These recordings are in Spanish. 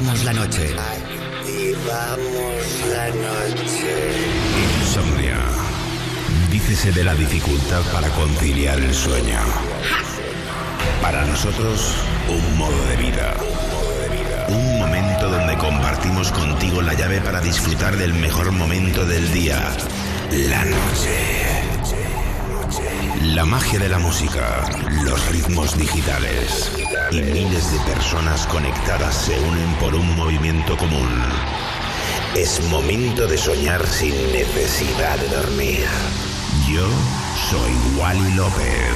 Activamos la noche. Activamos la noche. Insomnia. Dícese de la dificultad para conciliar el sueño. Para nosotros, un modo de vida. Un momento donde compartimos contigo la llave para disfrutar del mejor momento del día. La noche. La magia de la música, los ritmos digitales y miles de personas conectadas se unen por un movimiento común. Es momento de soñar sin necesidad de dormir. Yo soy Wally López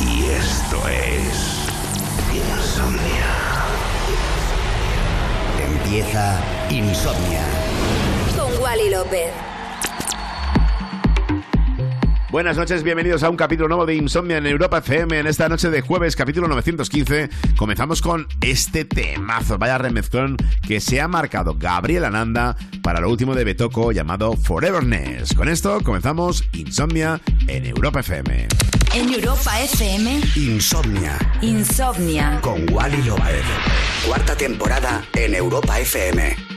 y esto es Insomnia. Empieza Insomnia. Con Wally López. Buenas noches, bienvenidos a un capítulo nuevo de Insomnia en Europa FM. En esta noche de jueves, capítulo 915, comenzamos con este temazo, vaya remezclón que se ha marcado Gabriel Ananda para lo último de Betoco llamado Foreverness. Con esto comenzamos Insomnia en Europa FM. En Europa FM, Insomnia. Insomnia. Con Wally López. Cuarta temporada en Europa FM.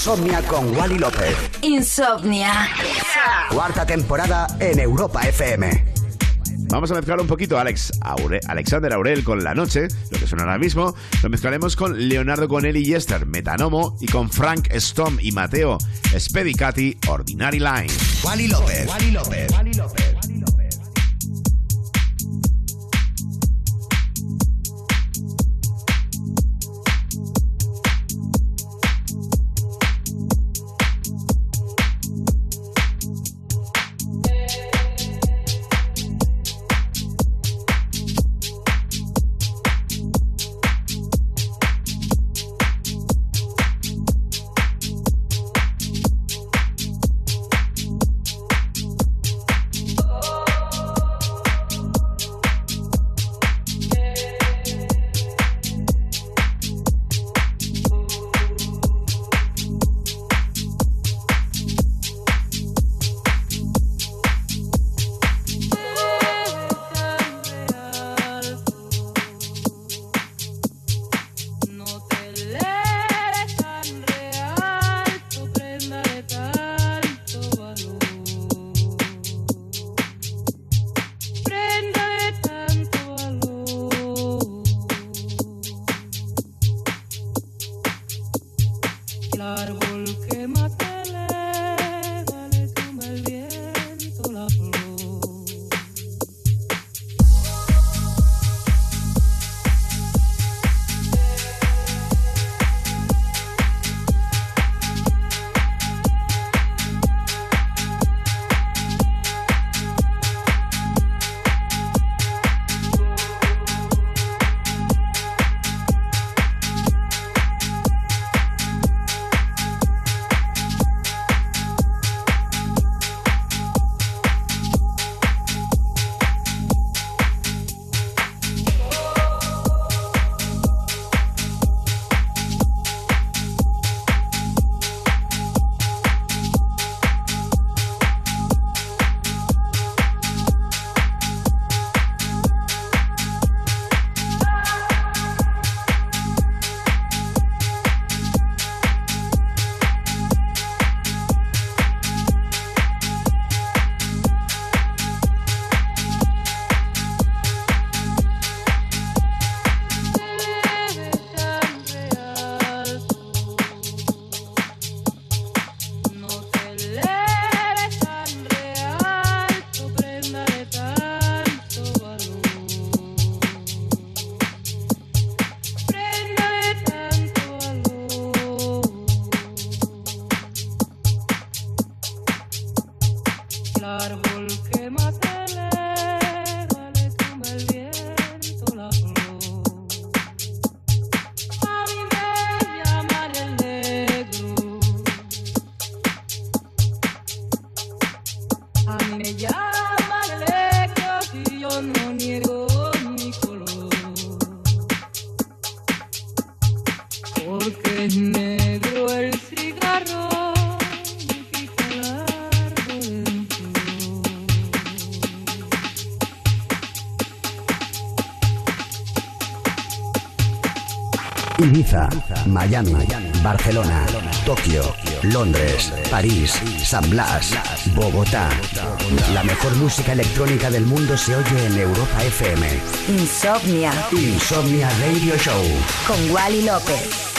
Insomnia con Wally López. Insomnia. Cuarta temporada en Europa FM. Vamos a mezclar un poquito Alex Alexander Aurel con La Noche, lo que suena ahora mismo. Lo mezclaremos con Leonardo Conelli y Esther, Metanomo, y con Frank Stom y Mateo Spedicati, Ordinary Line. Wally López. Wally López. Wally López. Miami, Barcelona, Tokio, Londres, París, San Blas, Bogotá. La mejor música electrónica del mundo se oye en Europa FM. Insomnia. Insomnia Radio Show. Con Wally López.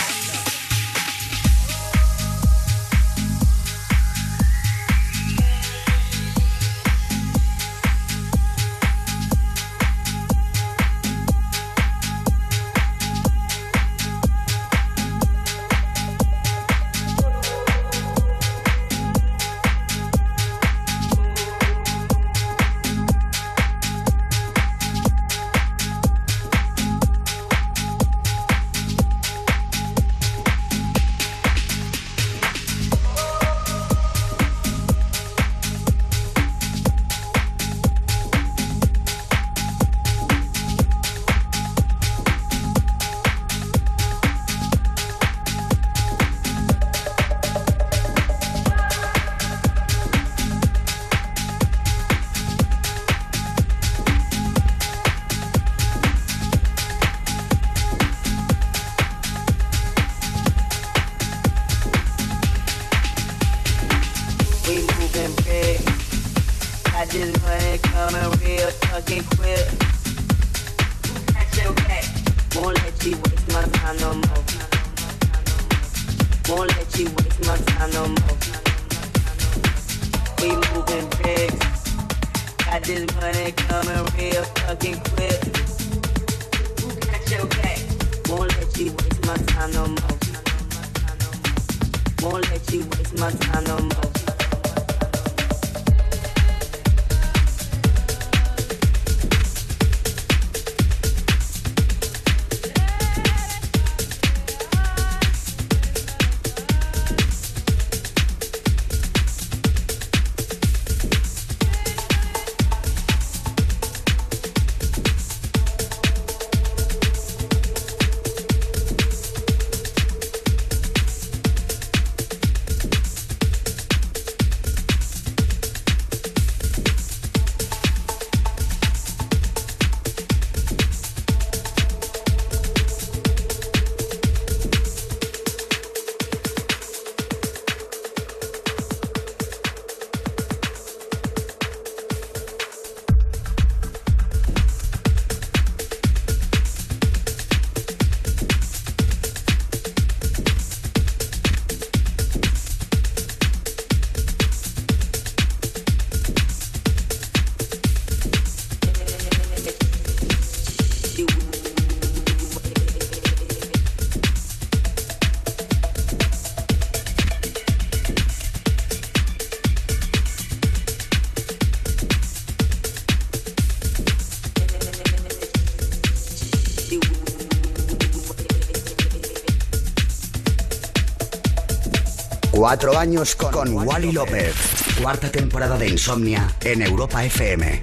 Cuatro años con, Wally López. Cuarta temporada de Insomnia en Europa FM.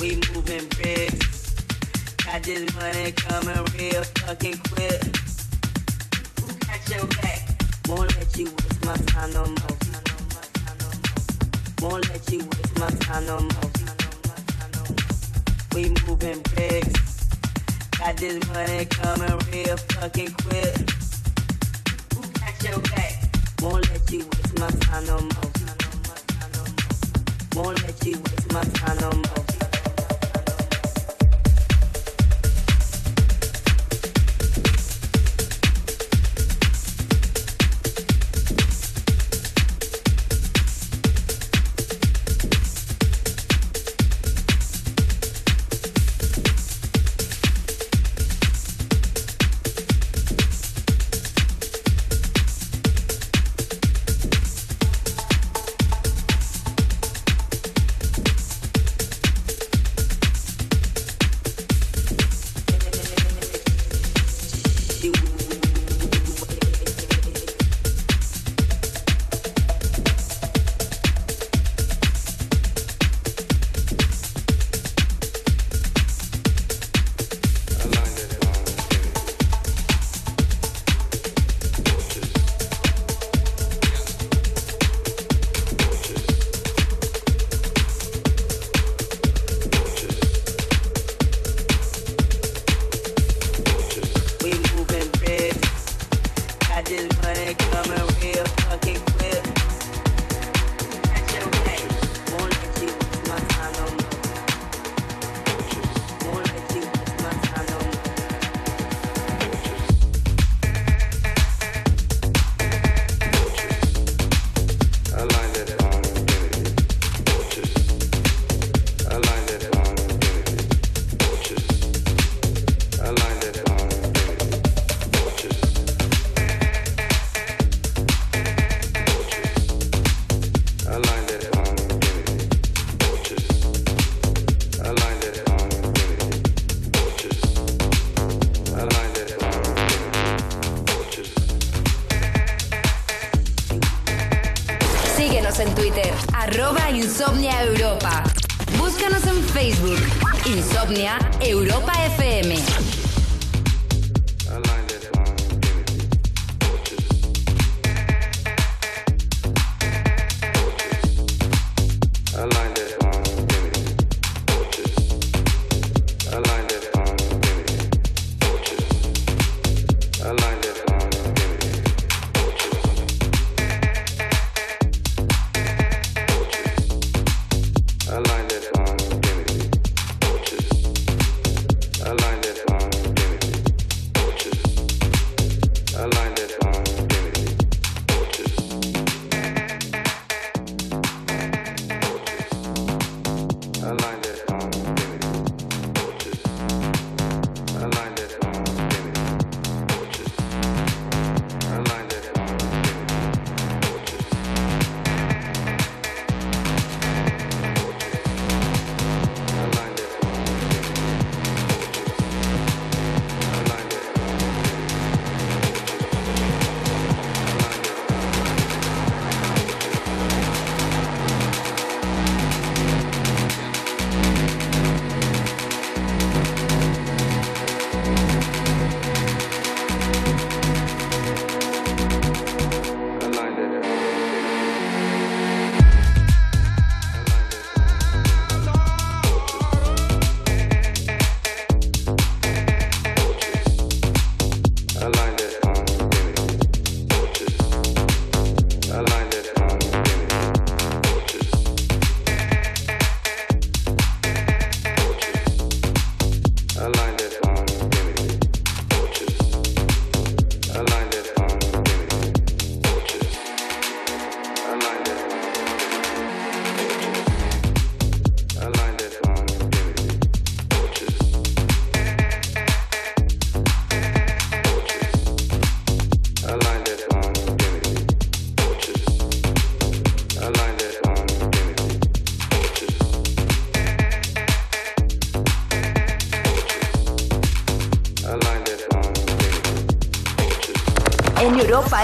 We moving bricks. Bricks. Real fucking quick. Won't let you waste my time no more. Won't let you waste my time no more.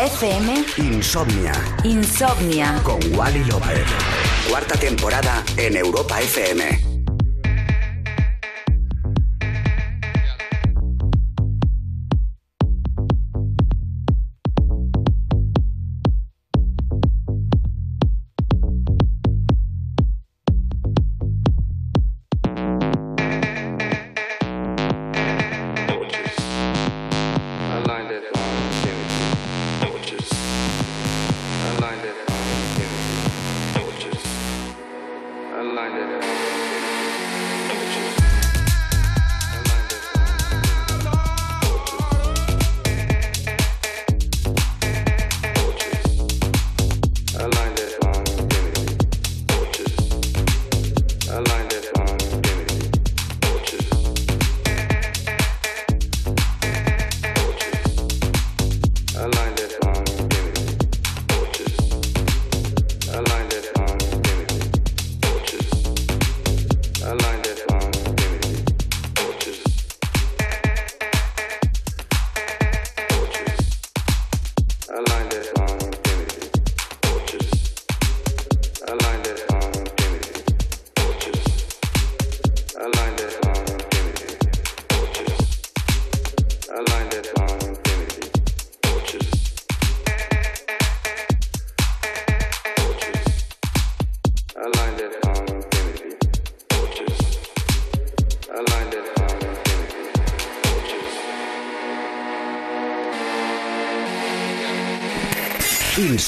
Europa FM. Insomnia. Insomnia. Con Wally López. Cuarta temporada en Europa FM.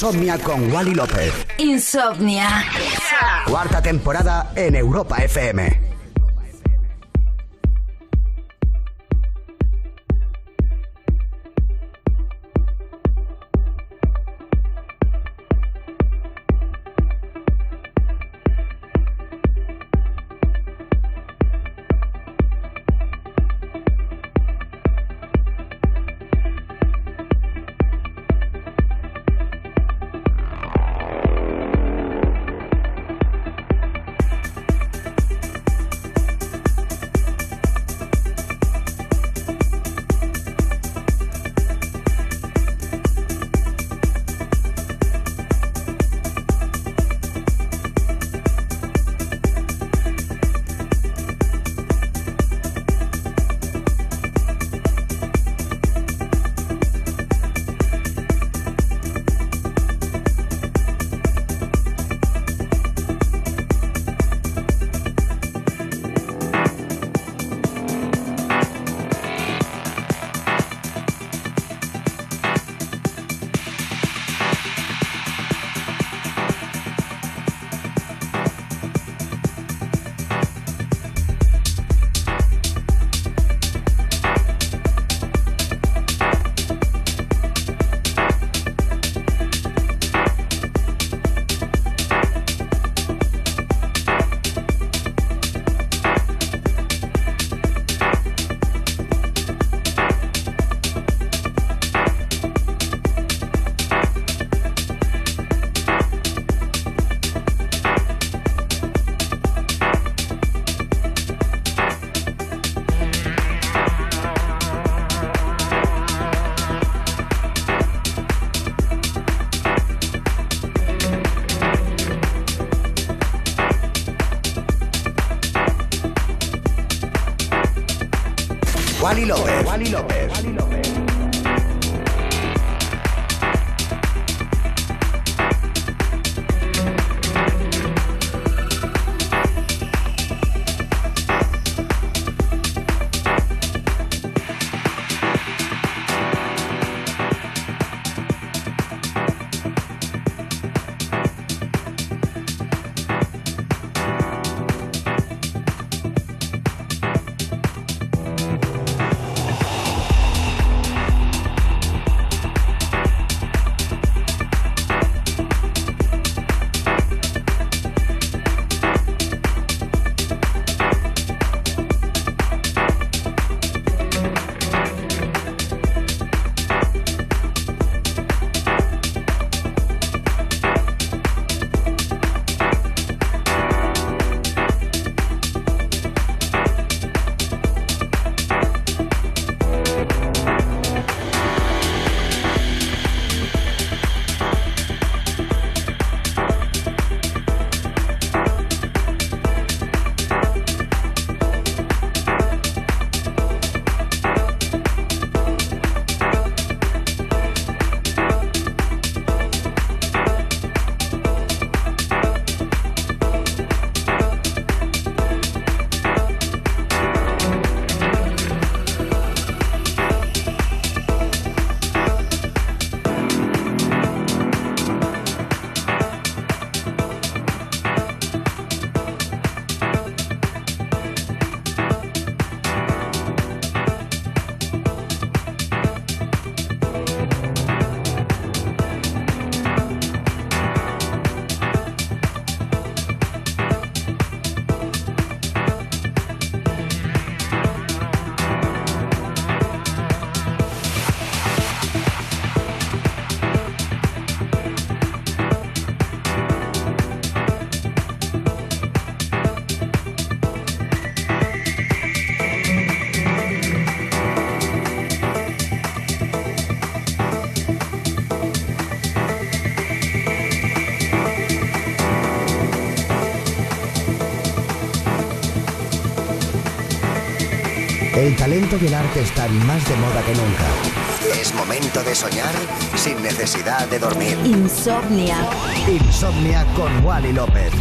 Insomnia con Wally López. Insomnia. Cuarta temporada en Europa FM. Talento y el arte están más de moda que nunca. Es momento de soñar sin necesidad de dormir. Insomnia. Insomnia con Wally López.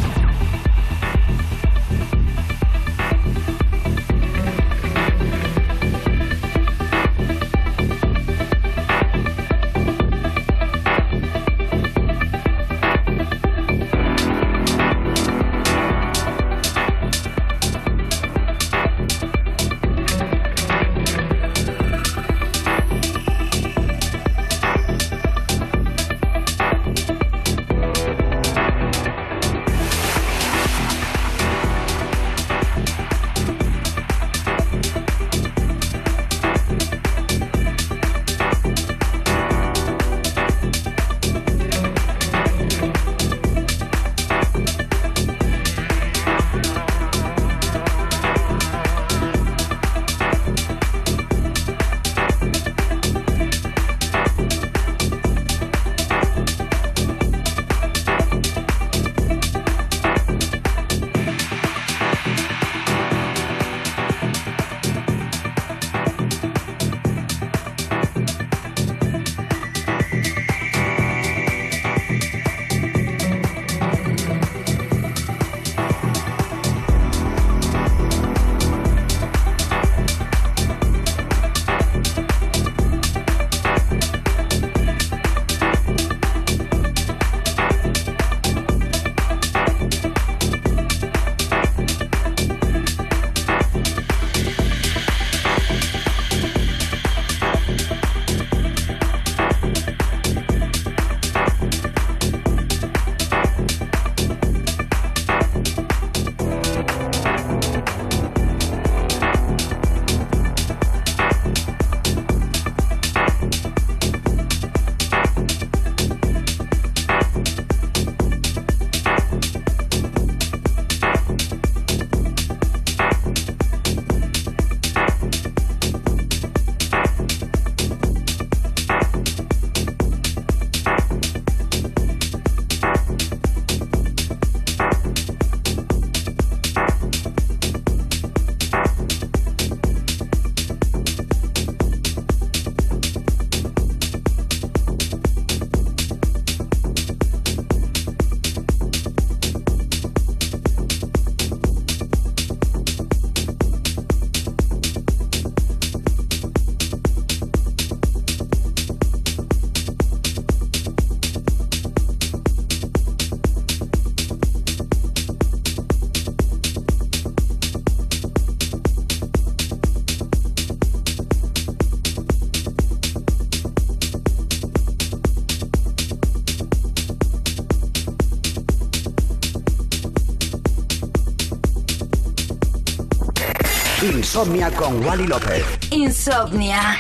Insomnia con Wally López. Insomnia.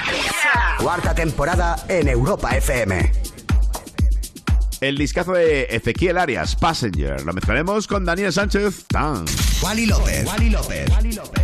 Cuarta temporada en Europa FM. El discazo de Ezequiel Arias, Passenger. Lo mezclaremos con Daniel Sánchez. Tan. Wally López. Wally López. Wally López.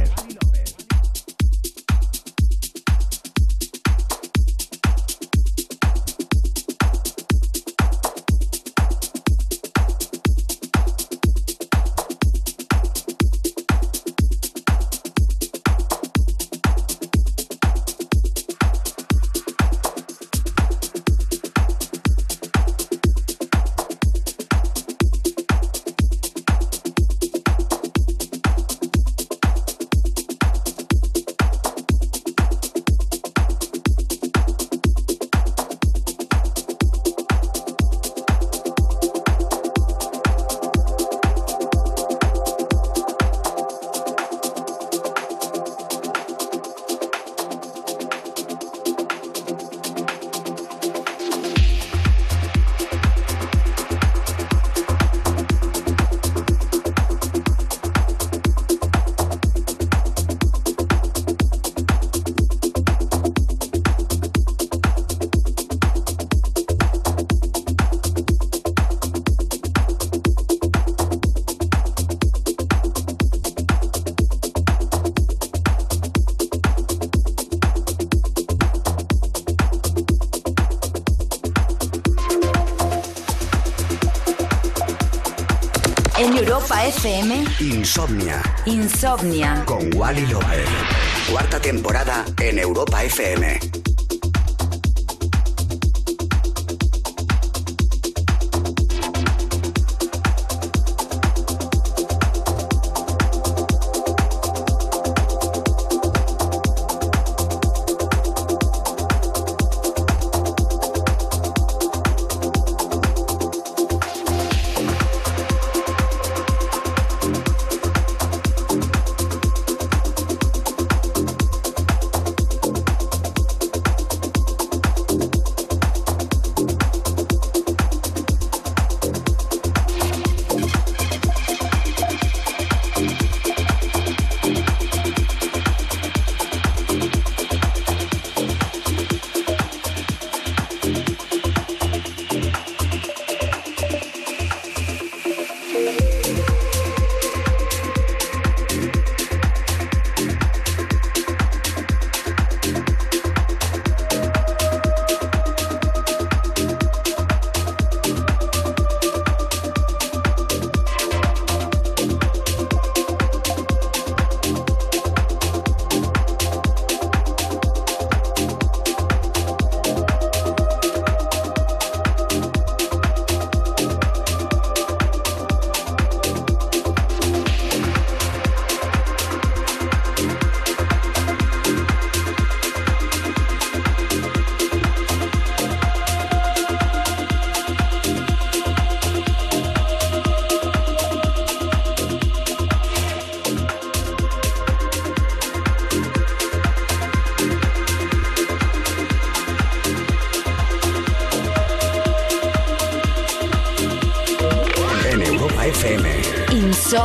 Insomnia. Insomnia. Con Wally López. Cuarta temporada en Europa FM.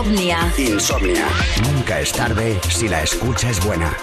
Insomnia. Insomnia. Nunca es tarde si la escucha es buena.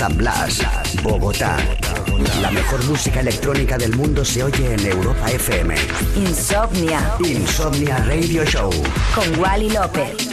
San Blas, Bogotá. La mejor música electrónica del mundo se oye en Europa FM. Insomnia. Insomnia Radio Show. Con Wally López.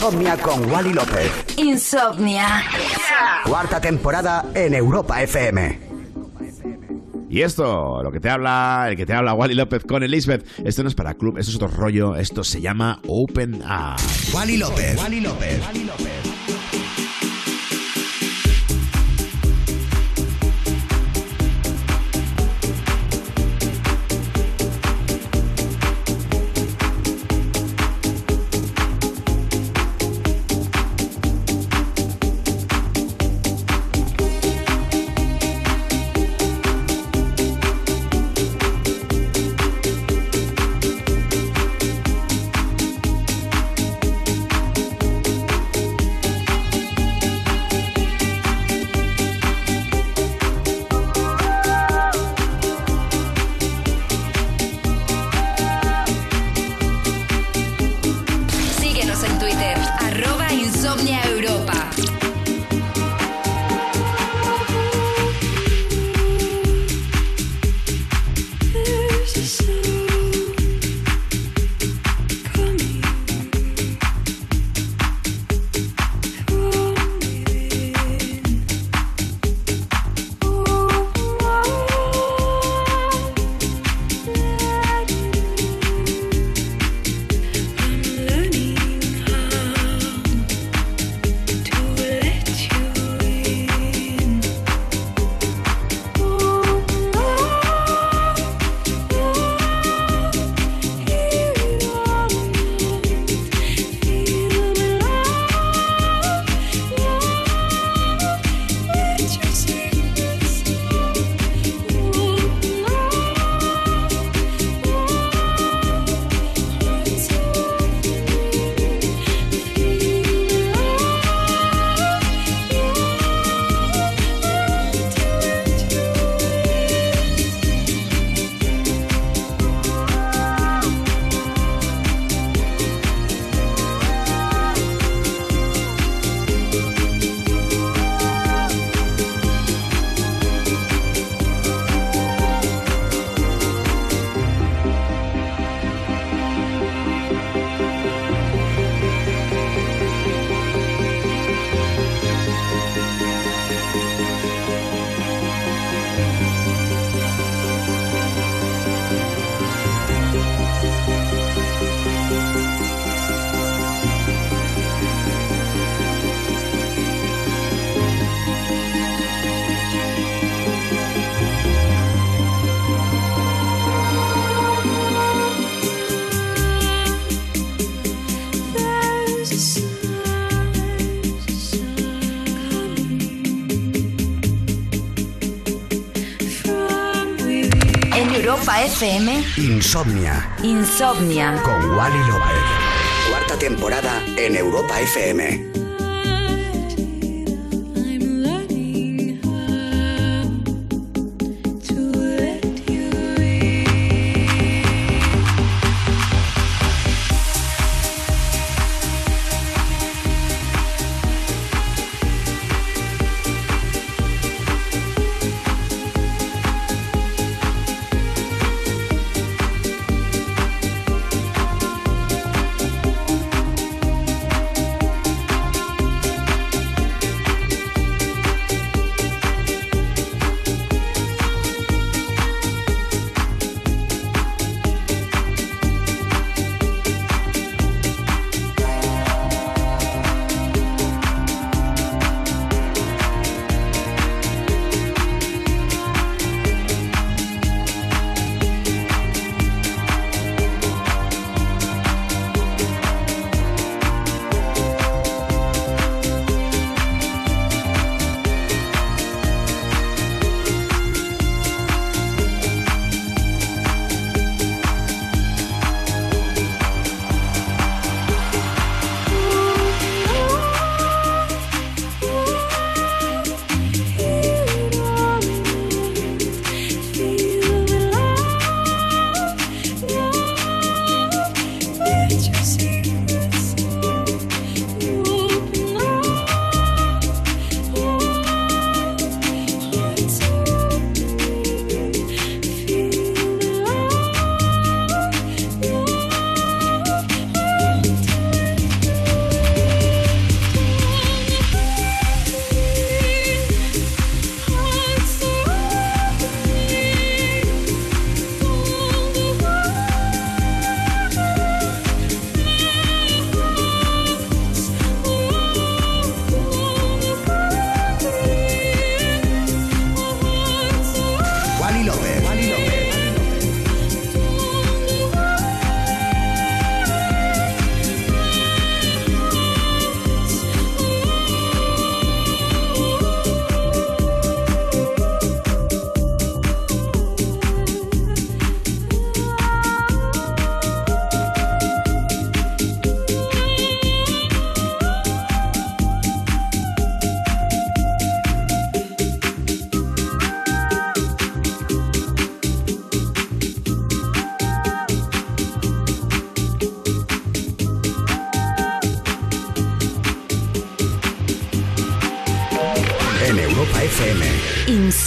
Insomnia con Wally López. Insomnia. Cuarta temporada en Europa FM. Y esto, lo que te habla, el que te habla Wally López con Elizabeth, esto no es para club, esto es otro rollo, esto se llama Open Up. Wally López. Wally López. Wally López. FM. Insomnia. Insomnia. Con Wally López. Cuarta temporada en Europa FM.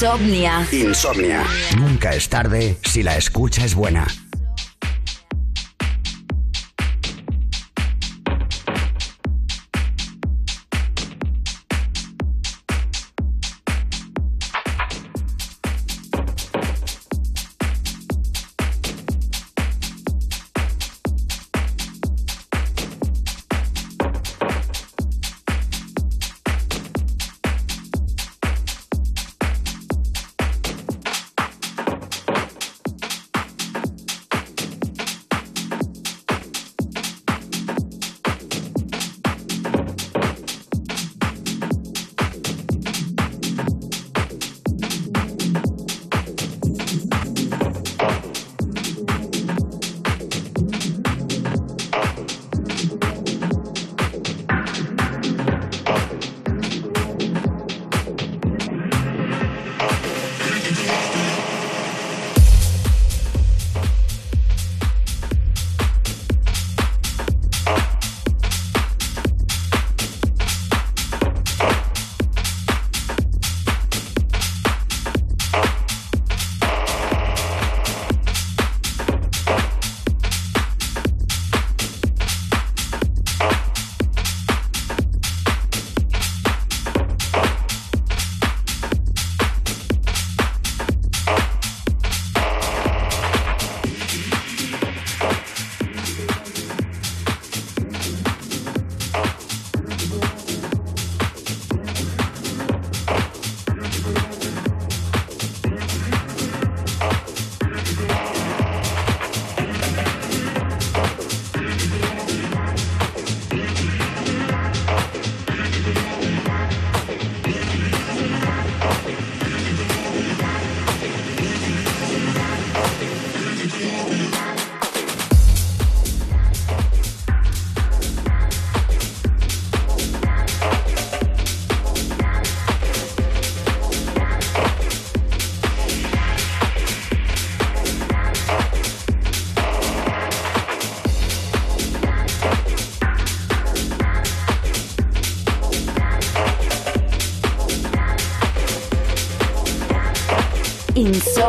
Insomnia. Insomnia. Nunca es tarde si la escucha es buena.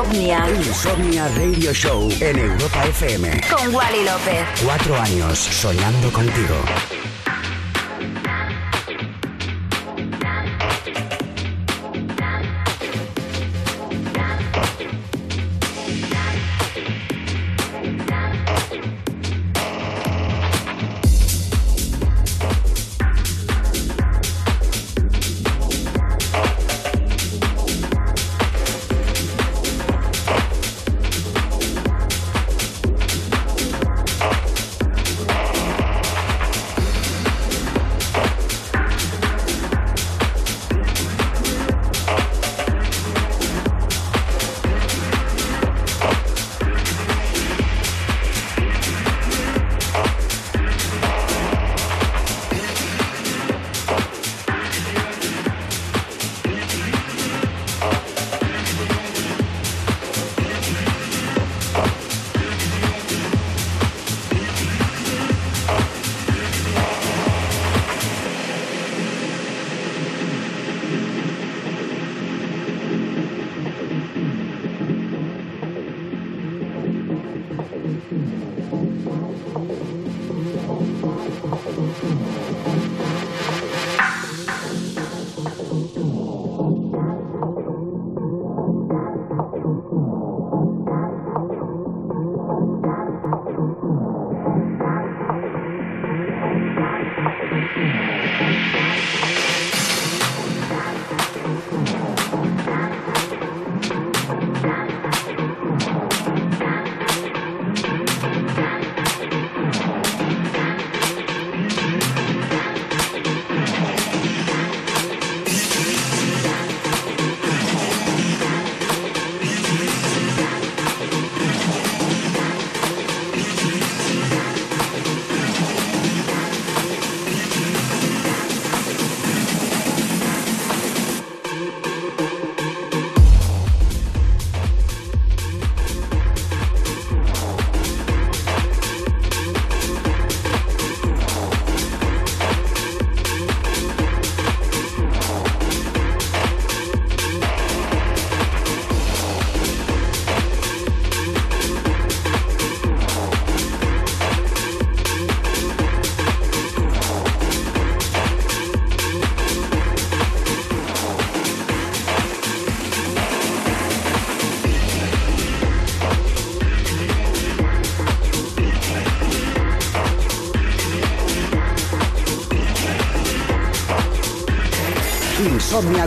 Insomnia. Insomnia Radio Show en Europa FM. Con Wally López. Cuatro años soñando contigo.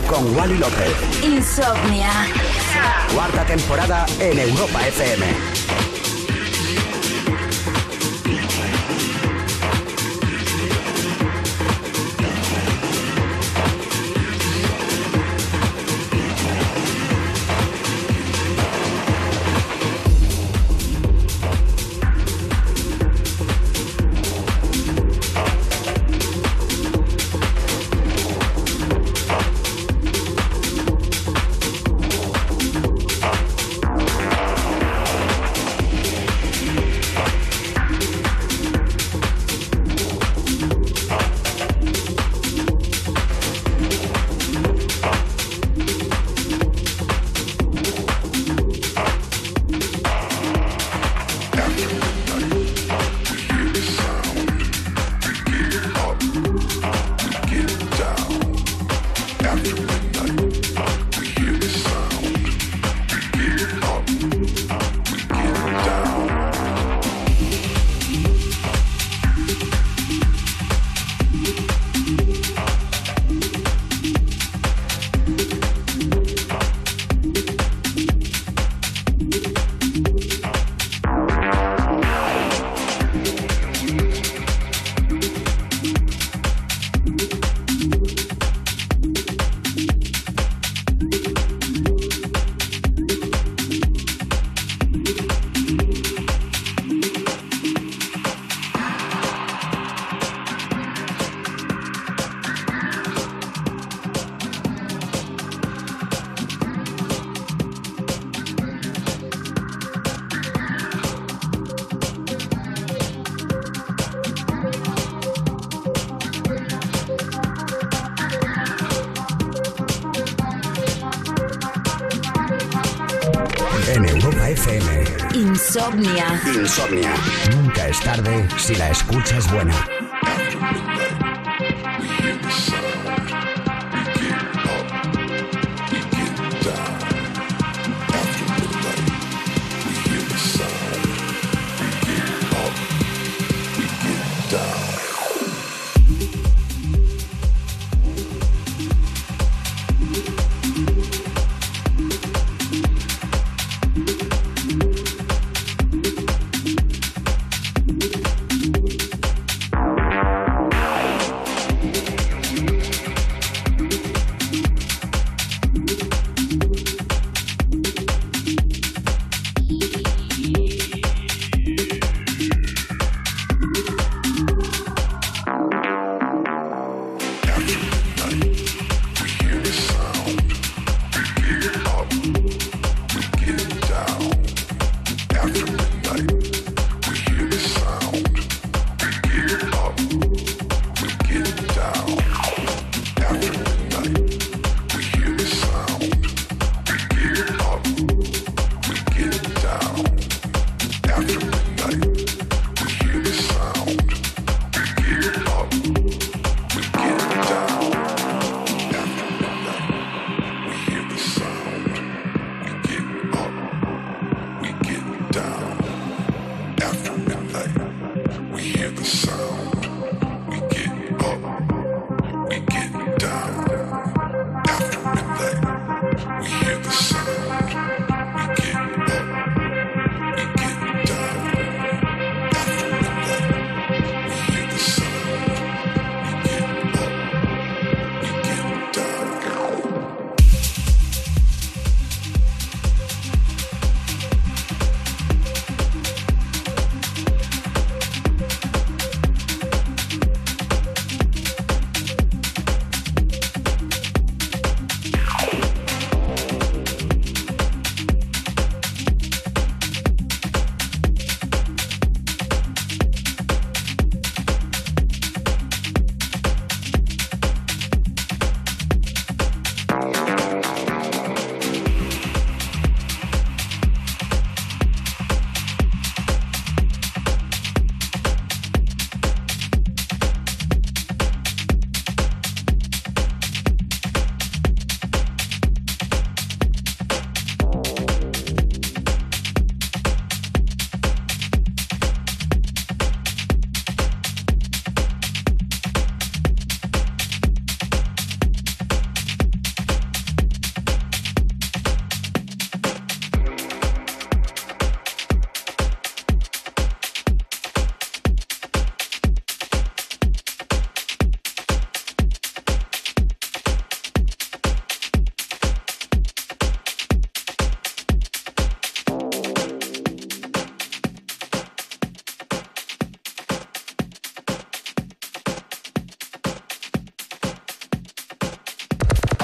Con Wally López. Insomnia. Cuarta temporada en Europa FM. Insomnia. Insomnia. Nunca es tarde si la escucha es buena.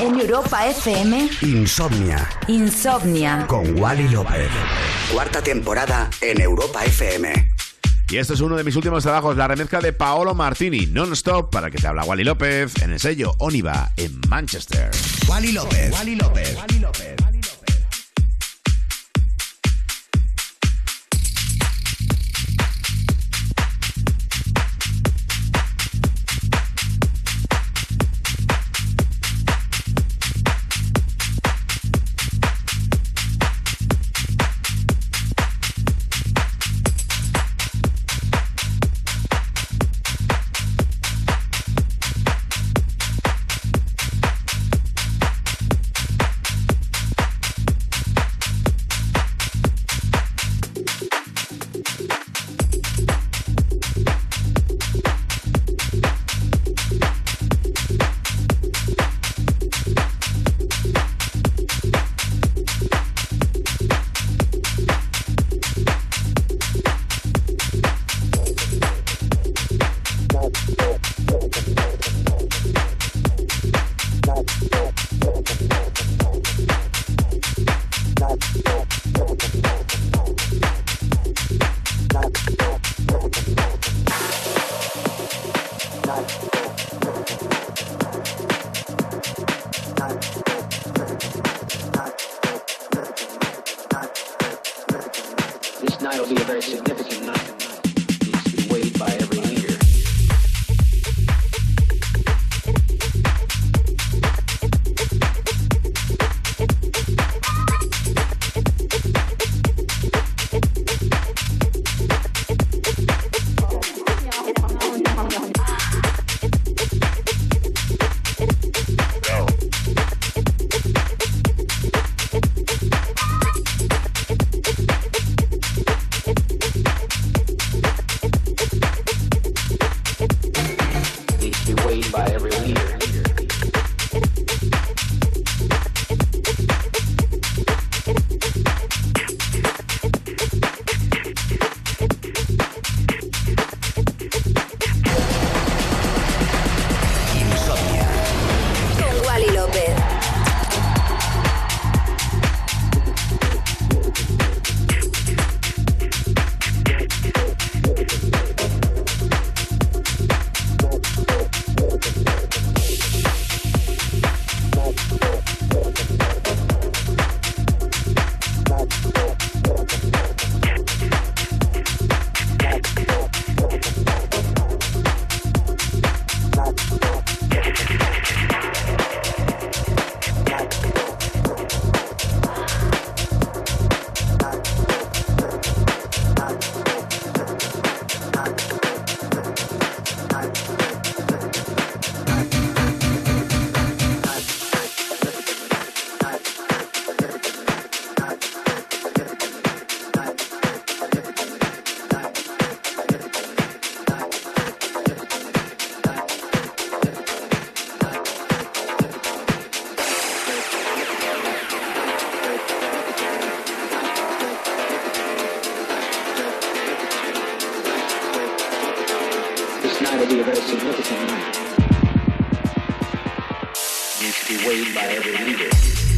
En Europa FM. Insomnia. Insomnia. Con Wally López. Cuarta temporada en Europa FM. Y esto es uno de mis últimos trabajos, la remezcla de Paolo Martini, non-stop, para que te habla Wally López, en el sello Oniva, en Manchester. Wally López. Wally López. Wally López. needs to be weighed by every leader.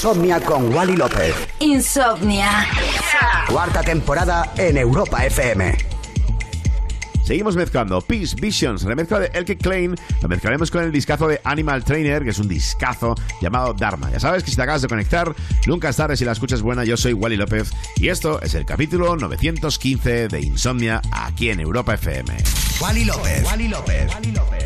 Insomnia con Wally López. Insomnia. Cuarta temporada en Europa FM. Seguimos mezclando Peace Visions, remezcla de Elke Klein. Lo mezclaremos con el discazo de Animal Trainer, que es un discazo llamado Dharma. Ya sabes que si te acabas de conectar, nunca es tarde si la escuchas buena. Yo soy Wally López y esto es el capítulo 915 de Insomnia aquí en Europa FM. Wally López. Wally López. Wally López.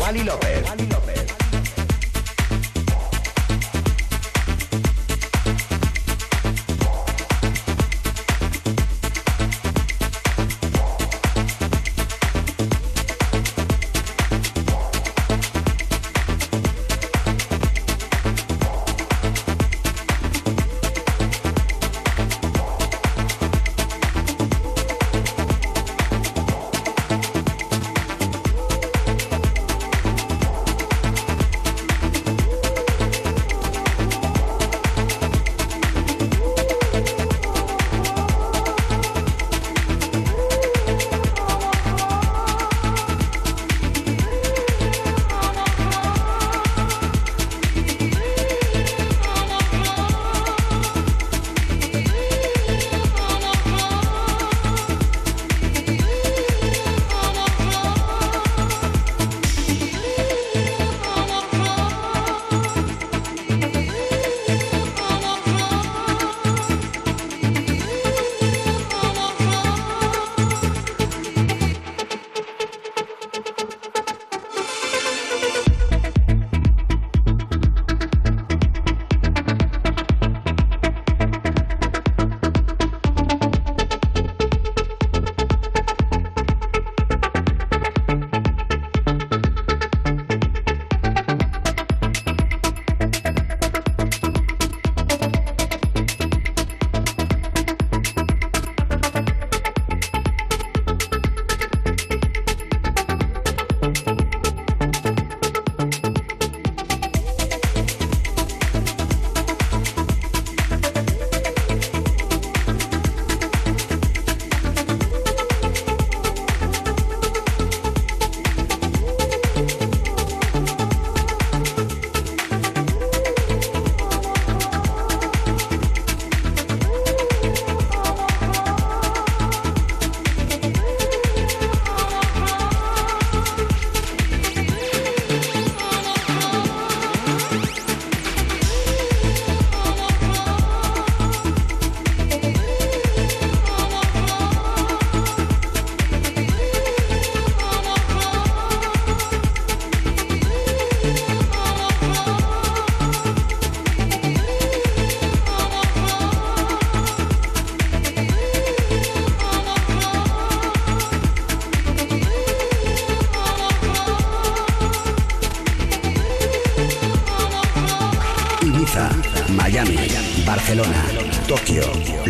Wally López.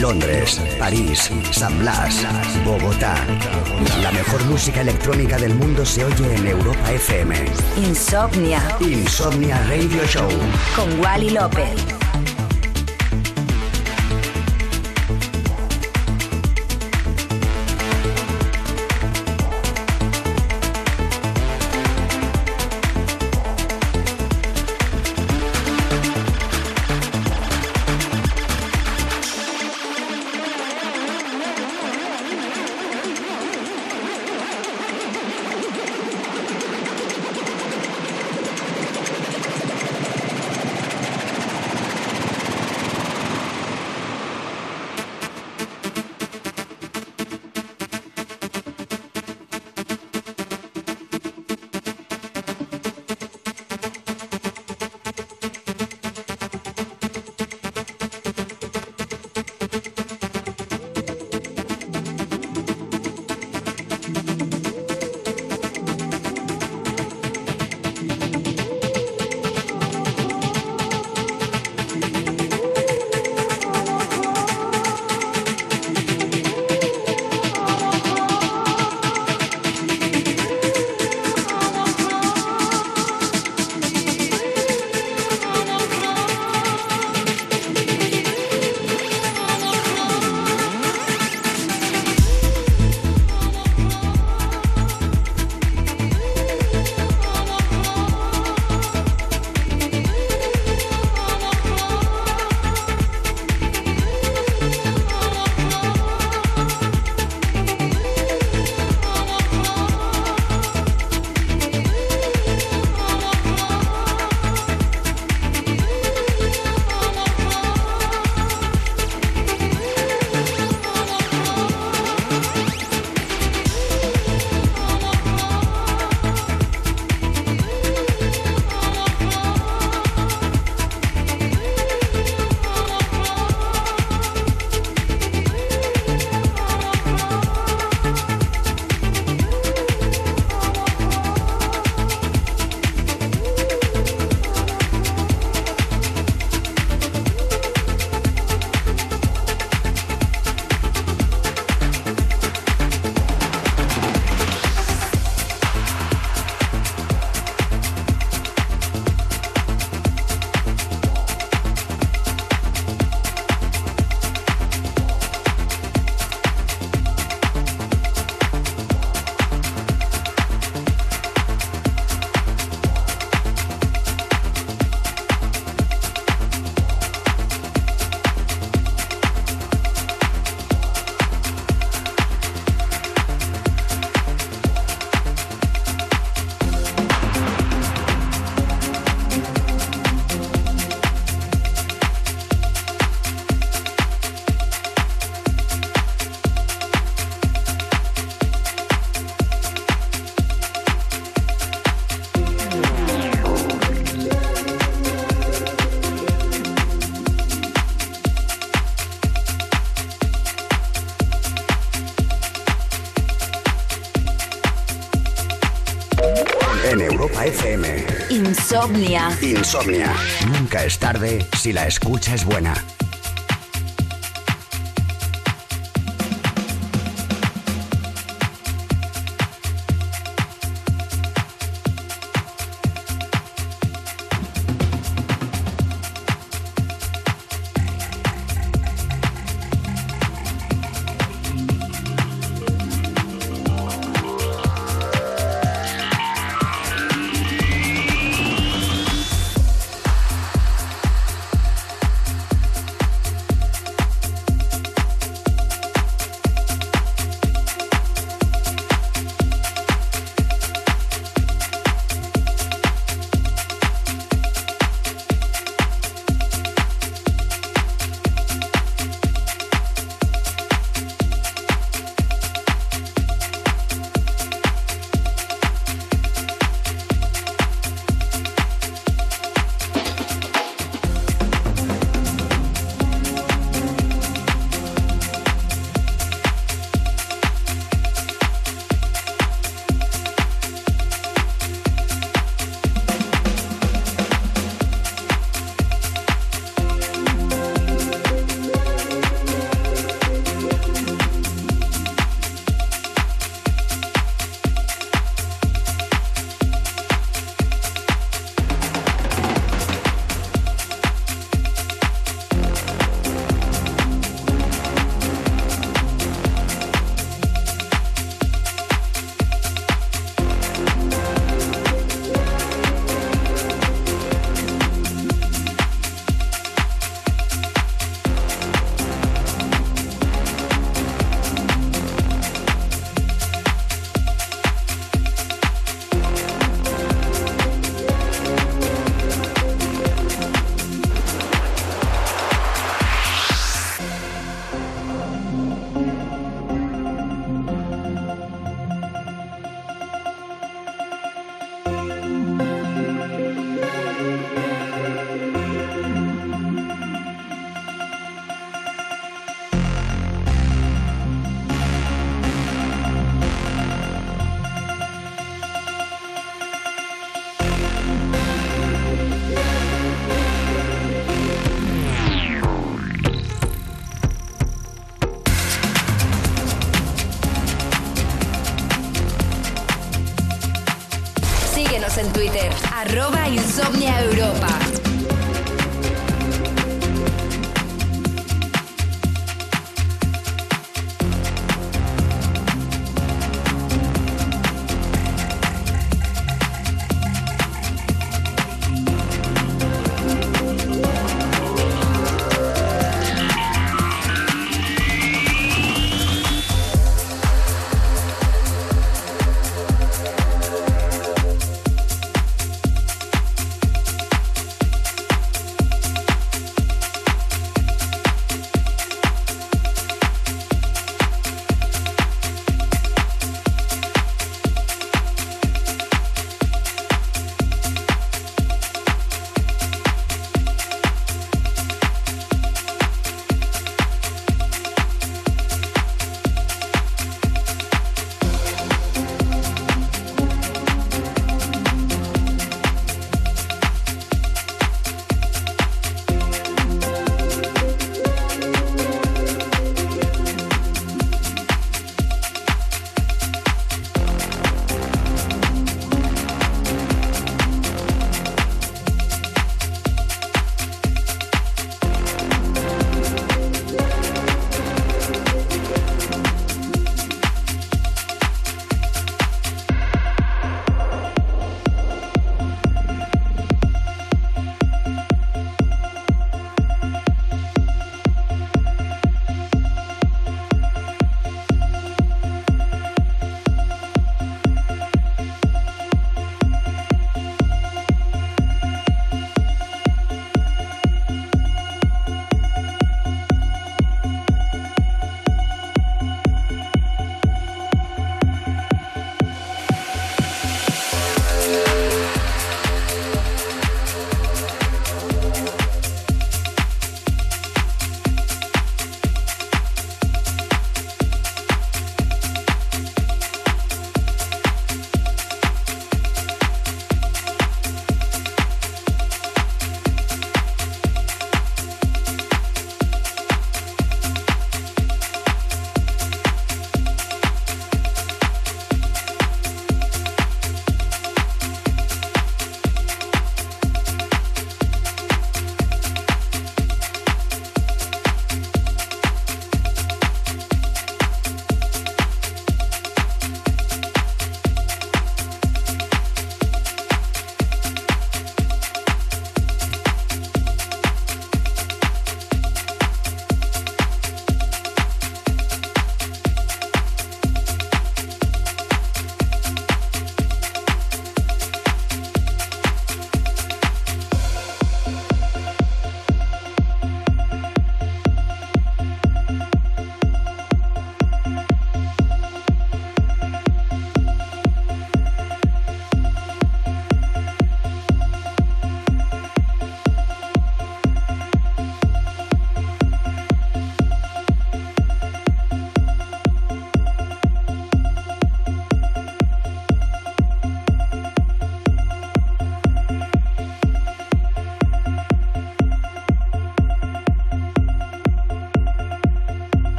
Londres, París, San Blas, Bogotá. La mejor música electrónica del mundo se oye en Europa FM. Insomnia. Insomnia Radio Show. Con Wally López. Insomnia. Insomnia. Nunca es tarde si la escucha es buena.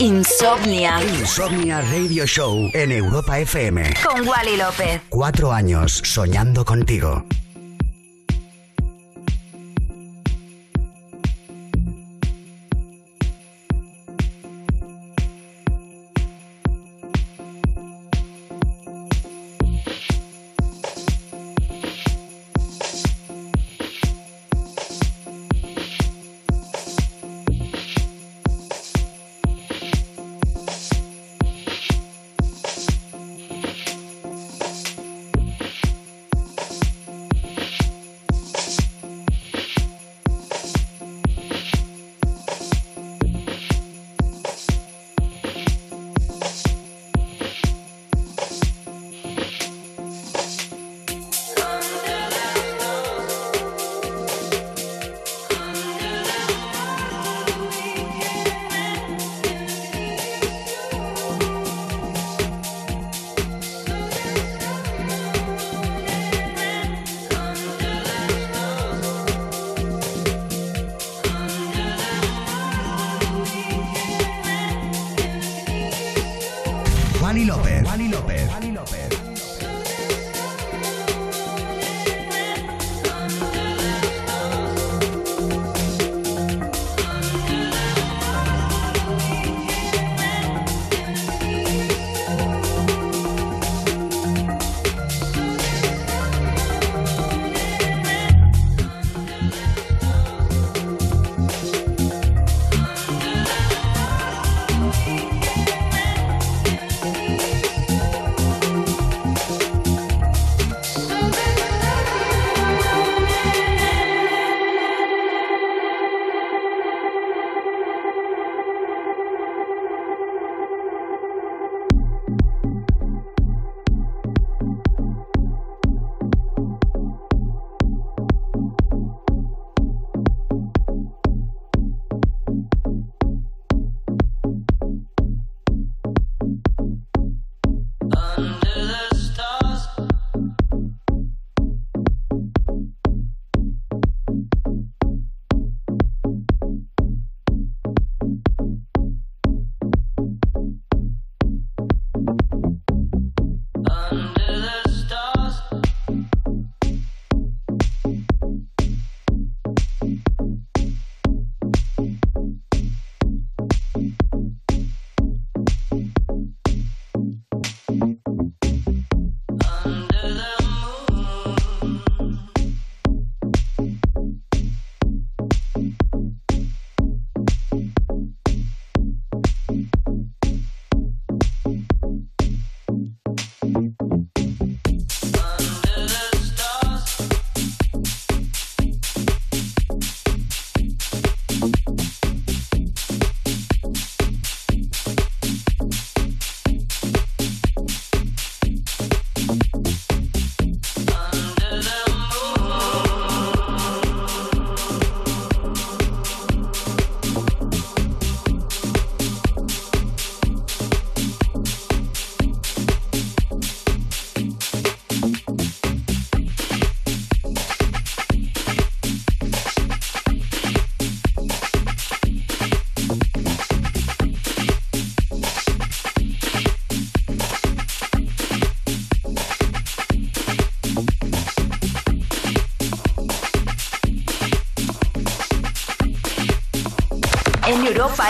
Insomnia. Insomnia Radio Show en Europa FM. Con Wally López. Cuatro años soñando contigo.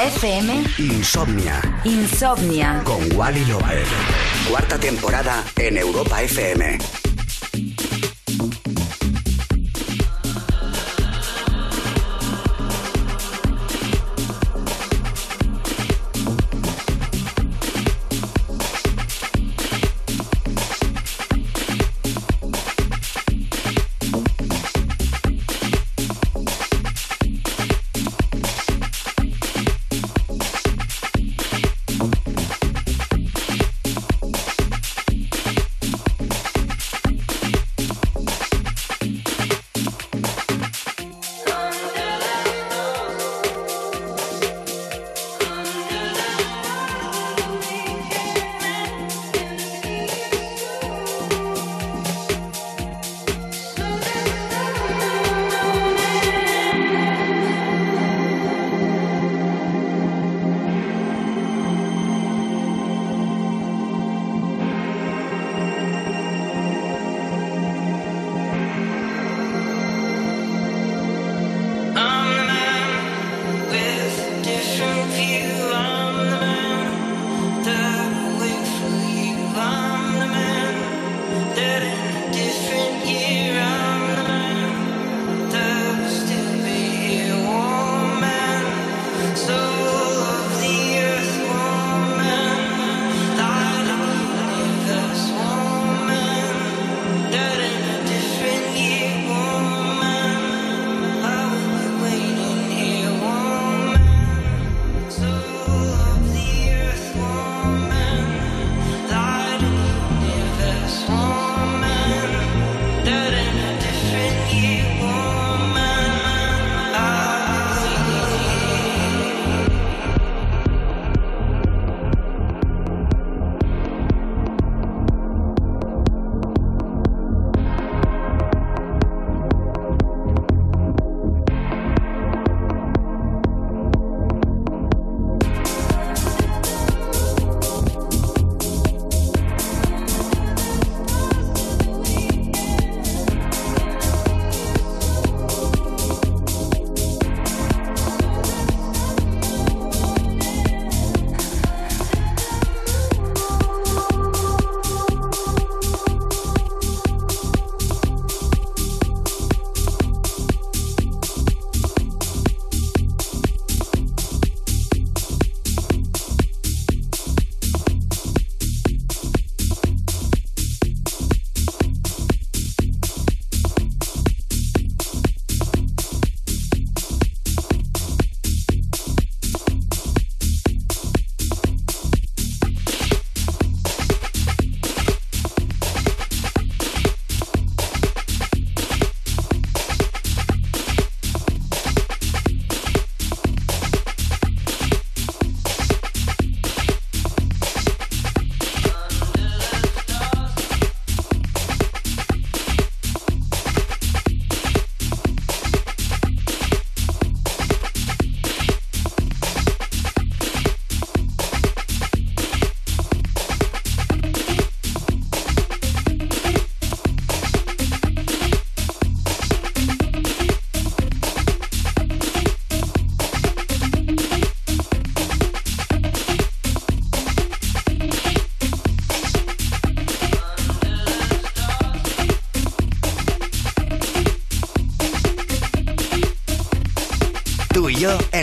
Europa FM. Insomnia. Insomnia. Con Wally López. Cuarta temporada en Europa FM.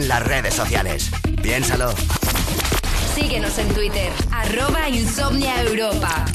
Las redes sociales. Piénsalo. Síguenos en Twitter, arroba Insomnia Europa.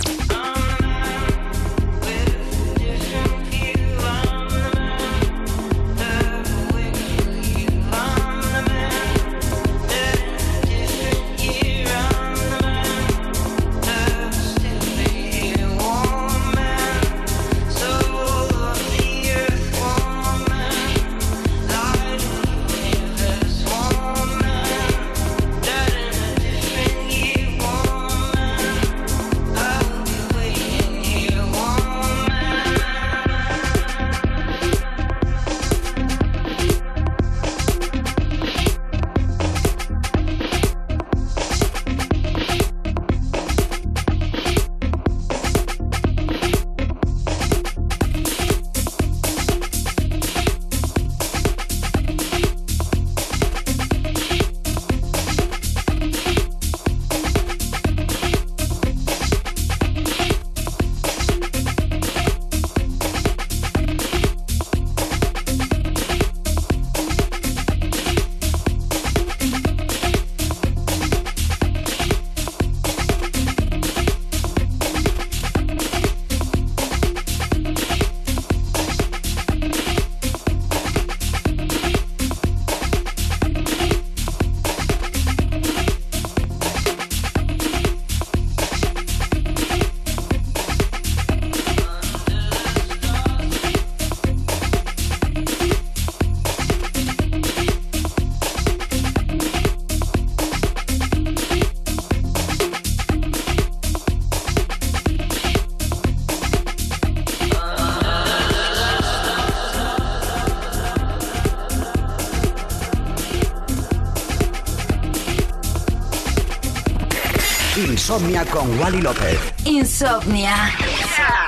Insomnia con Wally López. Insomnia.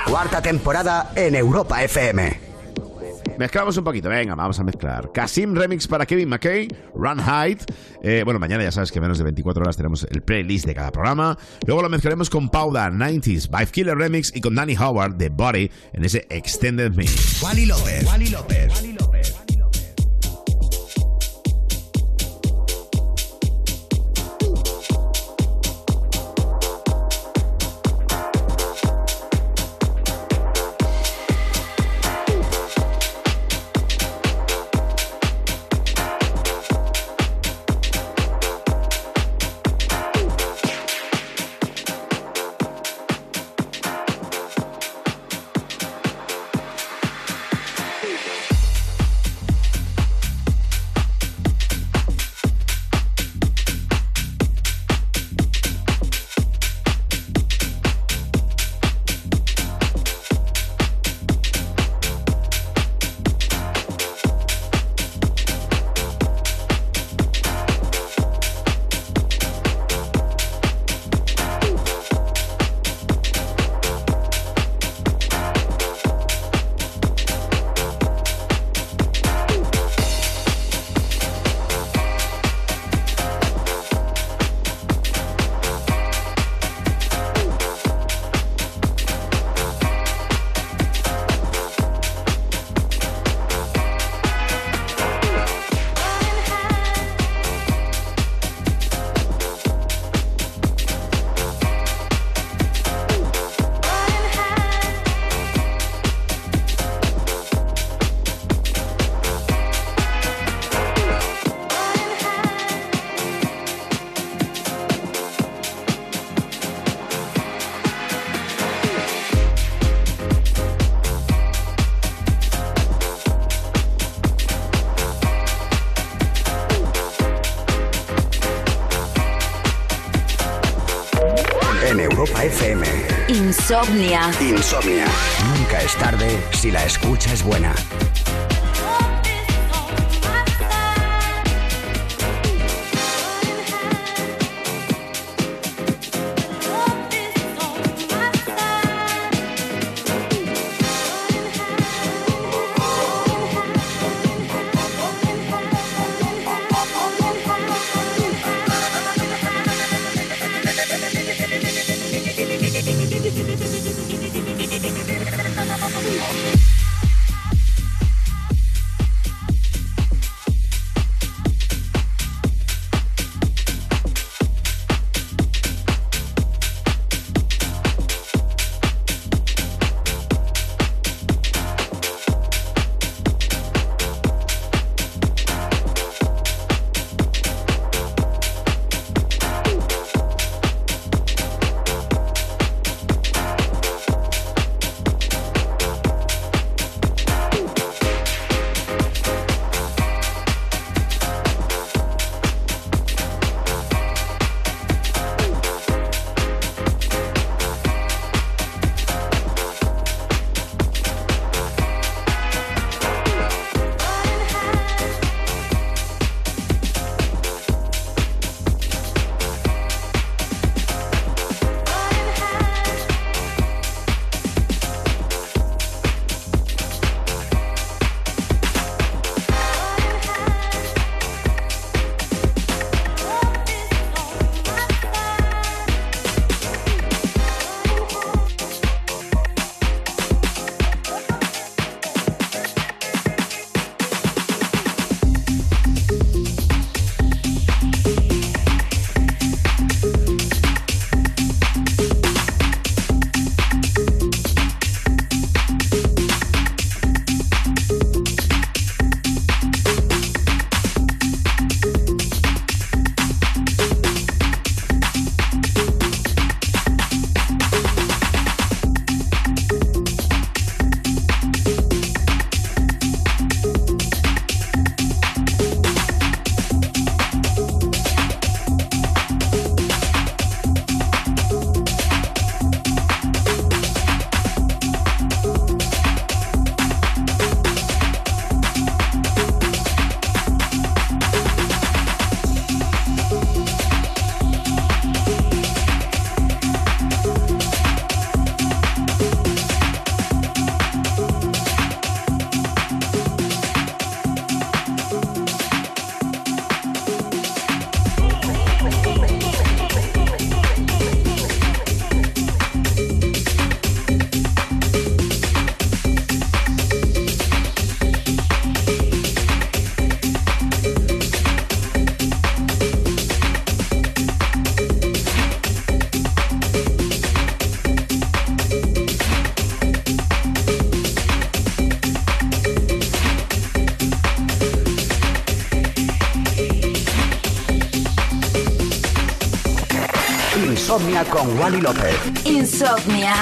Cuarta temporada en Europa FM. Mezclamos un poquito, venga, vamos a mezclar. Kasim Remix para Kevin McKay, Run Height. Eh, bueno, mañana ya sabes que menos de 24 horas tenemos el playlist de cada programa. Luego lo mezclaremos con Pauda 90s, Vibe Killer Remix y con Danny Howard de Body en ese Extended Mix. Wally López. Wally López. Insomnia. Insomnia. Nunca es tarde si la escucha es buena. Con Wally López. Insomnia.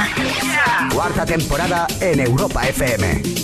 Cuarta temporada en Europa FM.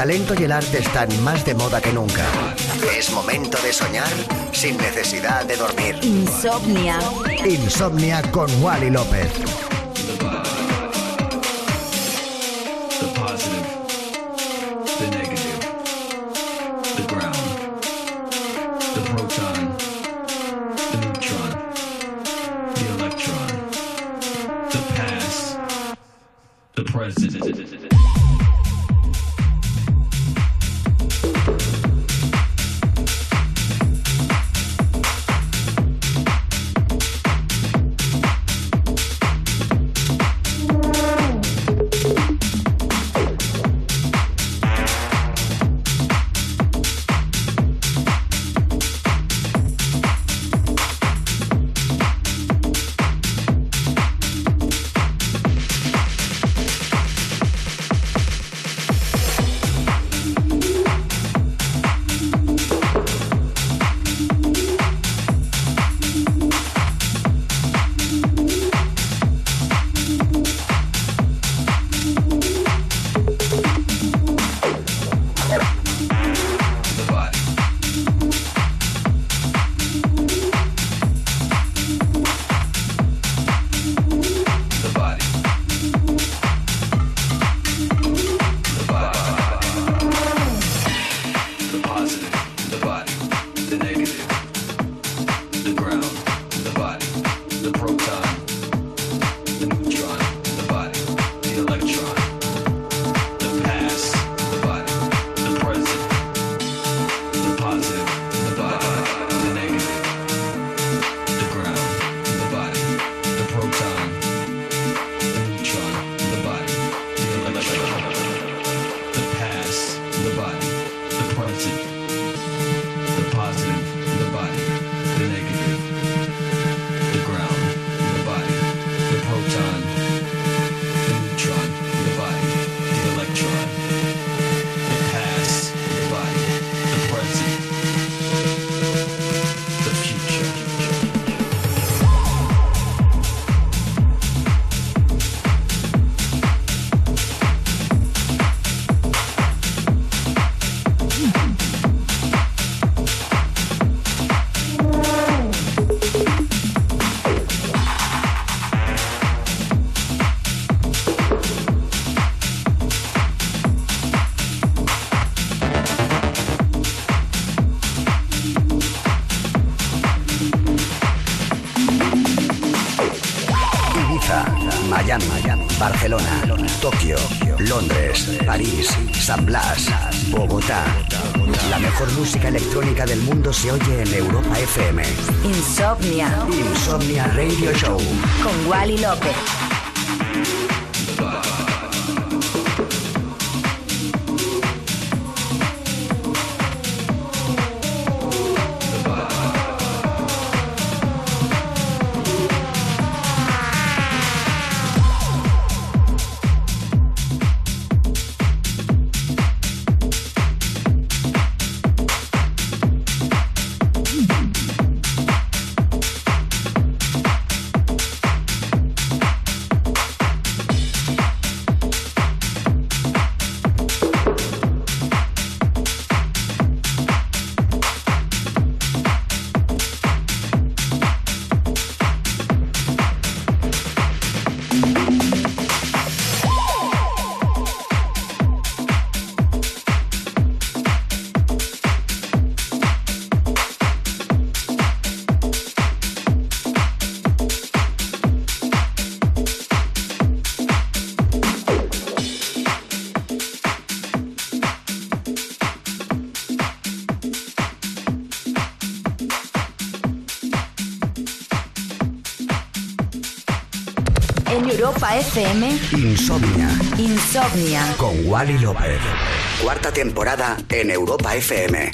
Talento y el arte están más de moda que nunca. Es momento de soñar sin necesidad de dormir. Insomnia. Insomnia con Wally López. San Blas, Bogotá. La mejor música electrónica del mundo se oye en Europa FM. Insomnia. Insomnia Radio Show. Con Wally López. FM. Insomnia. Insomnia. Con Wally López. Cuarta temporada en Europa FM.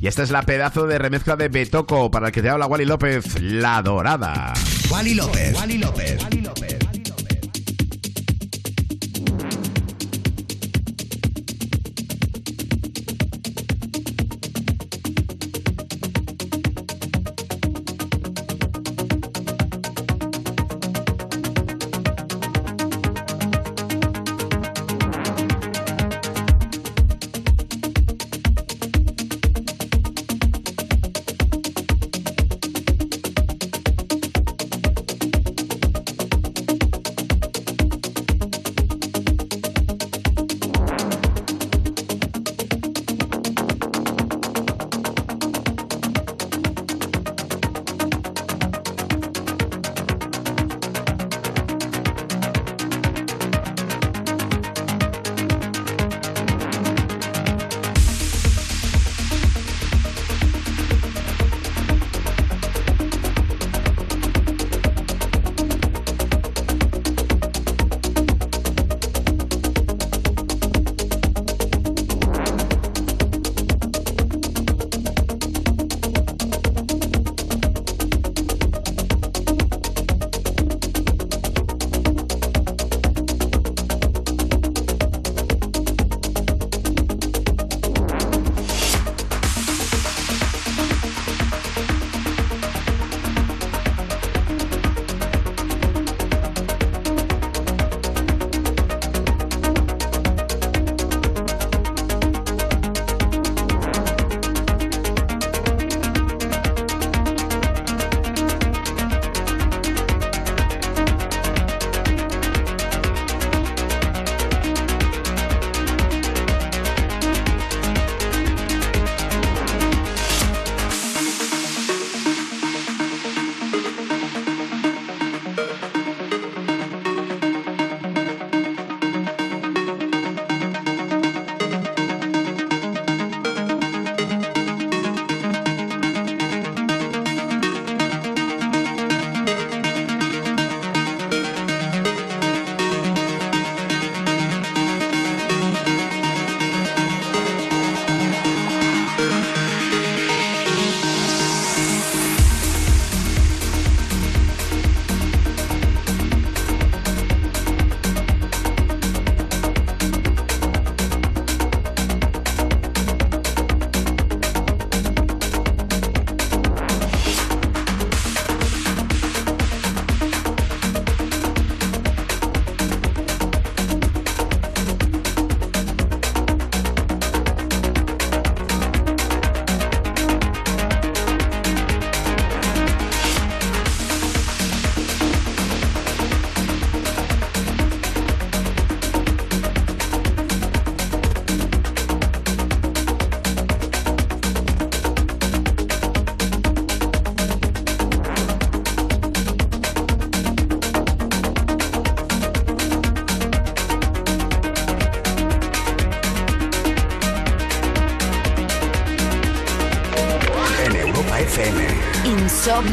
Y esta es la pedazo de remezcla de Betoco para el que te habla Wally López, La Dorada. Wally López. Wally López.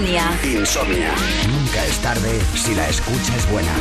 Insomnia. Nunca es tarde si la escucha es buena.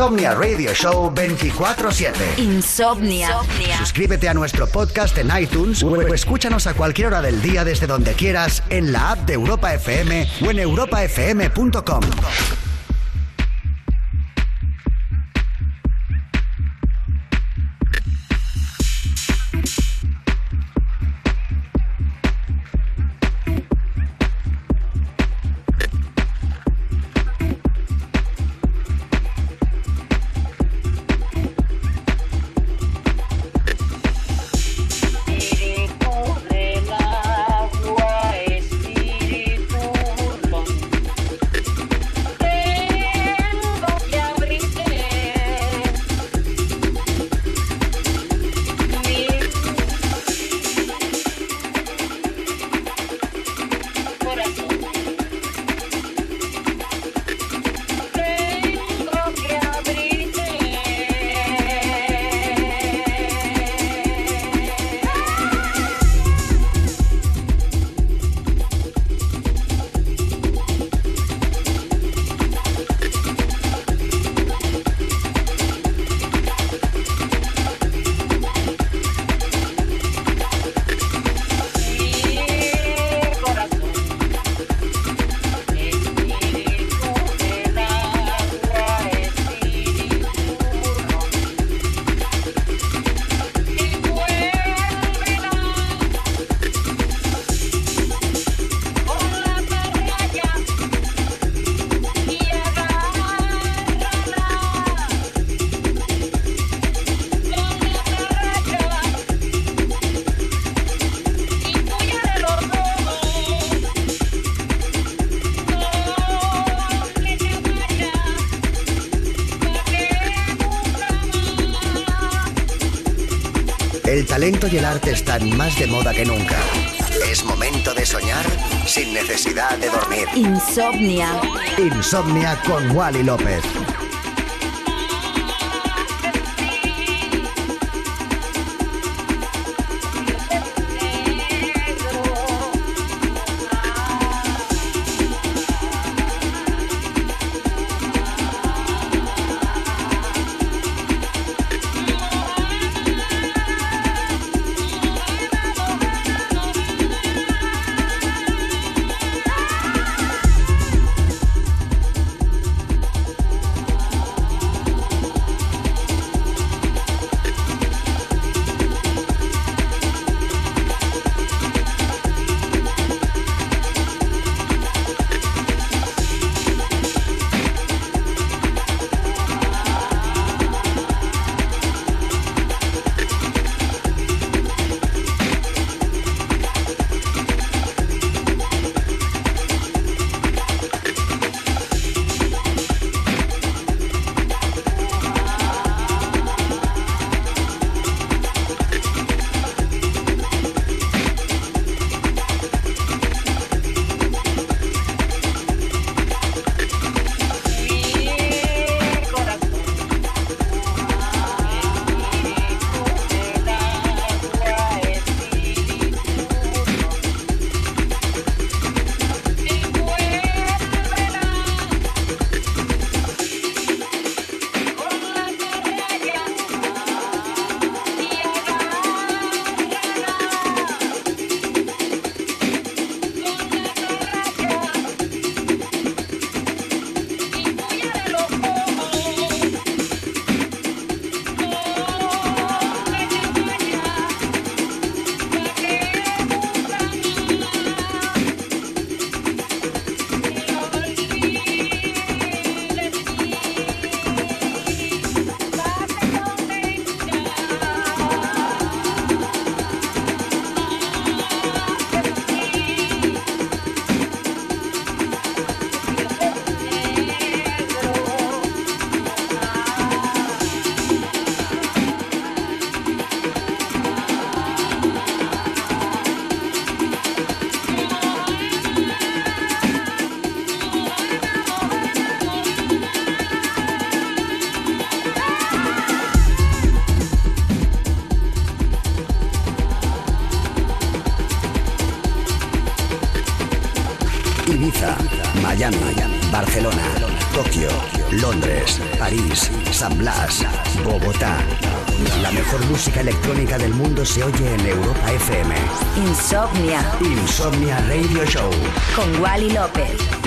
Insomnia Radio Show 24-7. Insomnia. Suscríbete a nuestro podcast en iTunes o escúchanos a cualquier hora del día desde donde quieras en la app de Europa FM o en europafm.com. y el arte están más de moda que nunca. Es momento de soñar sin necesidad de dormir. Insomnia. Insomnia con Wally López. San Blas, Bogotá. La mejor música electrónica del mundo se oye en Europa FM. Insomnia. Insomnia Radio Show. Con Wally López.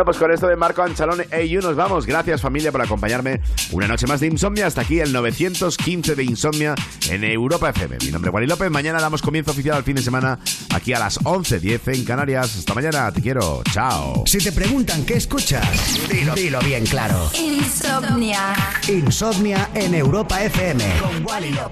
Bueno, pues con esto de Marco Anchalón EU nos vamos. Gracias familia por acompañarme una noche más de Insomnia. Hasta aquí el 915 de Insomnia en Europa FM. Mi nombre es Juan López. Mañana damos comienzo oficial al fin de semana aquí a las 11.10 en Canarias. Hasta mañana. Te quiero. Chao. Si te preguntan qué escuchas, dilo, dilo bien claro. Insomnia. Insomnia en Europa FM. Con Wally López.